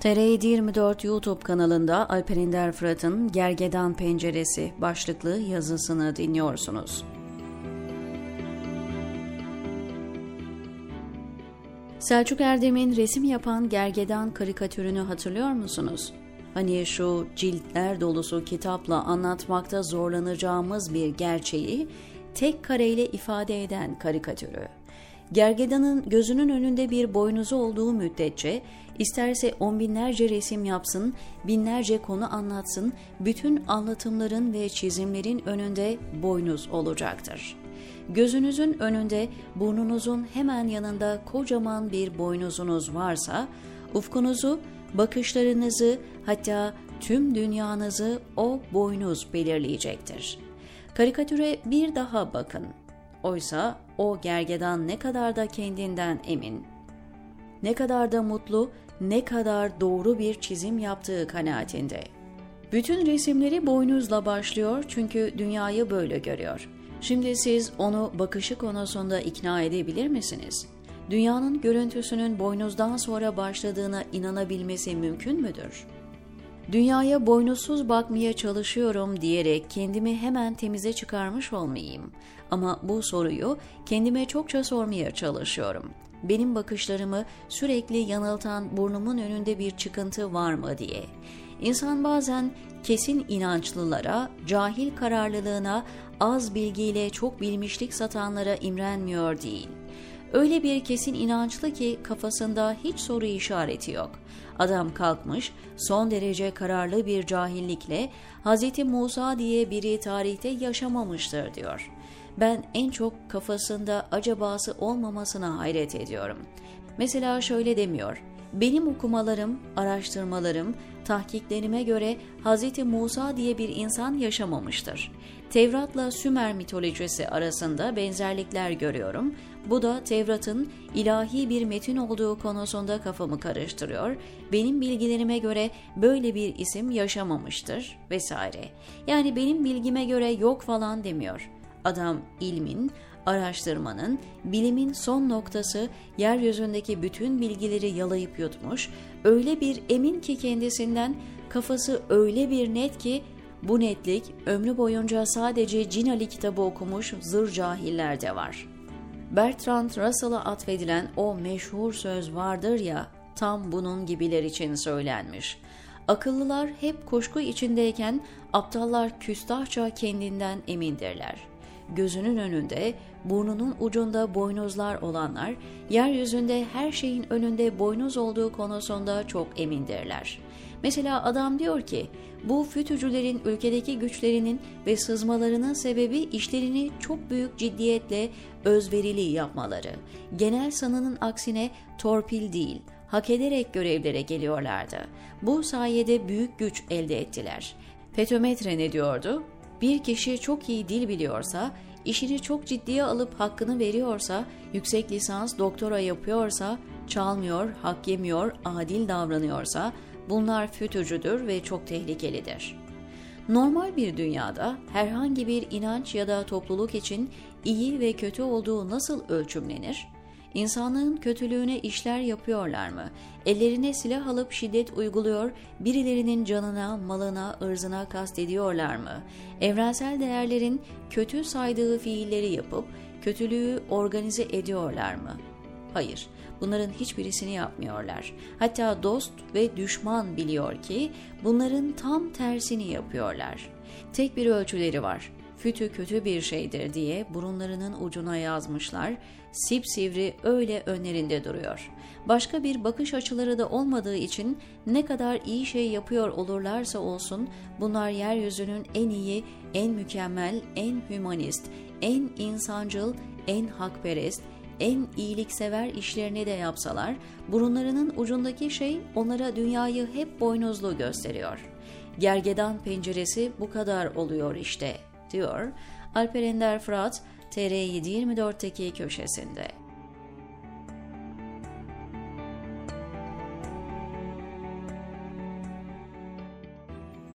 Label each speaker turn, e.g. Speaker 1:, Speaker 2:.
Speaker 1: TR724 YouTube kanalında Alper Ender Fırat'ın Gergedan Penceresi başlıklı yazısını dinliyorsunuz. Selçuk Erdem'in resim yapan Gergedan karikatürünü hatırlıyor musunuz? Hani şu ciltler dolusu kitapla anlatmakta zorlanacağımız bir gerçeği tek kareyle ifade eden karikatürü. Gergedanın gözünün önünde bir boynuzu olduğu müddetçe isterse on binlerce resim yapsın, binlerce konu anlatsın, bütün anlatımların ve çizimlerin önünde boynuz olacaktır. Gözünüzün önünde burnunuzun hemen yanında kocaman bir boynuzunuz varsa, ufkunuzu, bakışlarınızı hatta tüm dünyanızı o boynuz belirleyecektir. Karikatüre bir daha bakın. Oysa o gergedan ne kadar da kendinden emin, ne kadar da mutlu, ne kadar doğru bir çizim yaptığı kanaatinde. Bütün resimleri boynuzla başlıyor çünkü dünyayı böyle görüyor. Şimdi siz onu bakışı konusunda ikna edebilir misiniz? Dünyanın görüntüsünün boynuzdan sonra başladığına inanabilmesi mümkün müdür? Dünyaya boynuzsuz bakmaya çalışıyorum diyerek kendimi hemen temize çıkarmış olmayayım. Ama bu soruyu kendime çokça sormaya çalışıyorum. Benim bakışlarımı sürekli yanıltan burnumun önünde bir çıkıntı var mı diye. İnsan bazen kesin inançlılara, cahil kararlılığına, az bilgiyle çok bilmişlik satanlara imrenmiyor değil. Öyle bir kesin inançlı ki kafasında hiç soru işareti yok. Adam kalkmış son derece kararlı bir cahillikle Hz. Musa diye biri tarihte yaşamamıştır diyor. Ben en çok kafasında acabası olmamasına hayret ediyorum. Mesela şöyle demiyor. Benim okumalarım, araştırmalarım, tahkiklerime göre Hz. Musa diye bir insan yaşamamıştır. Tevrat'la Sümer mitolojisi arasında benzerlikler görüyorum. Bu da Tevrat'ın ilahi bir metin olduğu konusunda kafamı karıştırıyor. Benim bilgilerime göre böyle bir isim yaşamamıştır vesaire. Yani benim bilgime göre yok falan demiyor. Adam ilmin, araştırmanın, bilimin son noktası yeryüzündeki bütün bilgileri yalayıp yutmuş, öyle bir emin ki kendisinden, kafası öyle bir net ki bu netlik ömrü boyunca sadece Cin Ali kitabı okumuş zır cahiller de var. Bertrand Russell'a atfedilen o meşhur söz vardır ya, tam bunun gibiler için söylenmiş. Akıllılar hep kuşku içindeyken aptallar küstahça kendinden emindirler.'' Gözünün önünde, burnunun ucunda boynuzlar olanlar, yeryüzünde her şeyin önünde boynuz olduğu konusunda çok emindirler. Mesela adam diyor ki, bu fütücülerin ülkedeki güçlerinin ve sızmalarının sebebi işlerini çok büyük ciddiyetle özverili yapmaları. Genel sanının aksine torpil değil, hak ederek görevlere geliyorlardı. Bu sayede büyük güç elde ettiler. Petometre ne diyordu? Bir kişi çok iyi dil biliyorsa, işini çok ciddiye alıp hakkını veriyorsa, yüksek lisans doktora yapıyorsa, çalmıyor, hak yemiyor, adil davranıyorsa bunlar fütürcüdür ve çok tehlikelidir. Normal bir dünyada herhangi bir inanç ya da topluluk için iyi ve kötü olduğu nasıl ölçümlenir? İnsanlığın kötülüğüne işler yapıyorlar mı? Ellerine silah alıp şiddet uyguluyor, birilerinin canına, malına, ırzına kast ediyorlar mı? Evrensel değerlerin kötü saydığı fiilleri yapıp kötülüğü organize ediyorlar mı? Hayır, bunların hiçbirisini yapmıyorlar. Hatta dost ve düşman biliyor ki bunların tam tersini yapıyorlar. Tek bir ölçüleri var fütü kötü bir şeydir diye burunlarının ucuna yazmışlar, sipsivri öyle önlerinde duruyor. Başka bir bakış açıları da olmadığı için ne kadar iyi şey yapıyor olurlarsa olsun bunlar yeryüzünün en iyi, en mükemmel, en hümanist, en insancıl, en hakperest, en iyiliksever işlerini de yapsalar, burunlarının ucundaki şey onlara dünyayı hep boynuzlu gösteriyor. Gergedan penceresi bu kadar oluyor işte diyor Alper Ender Fırat TR724'teki köşesinde.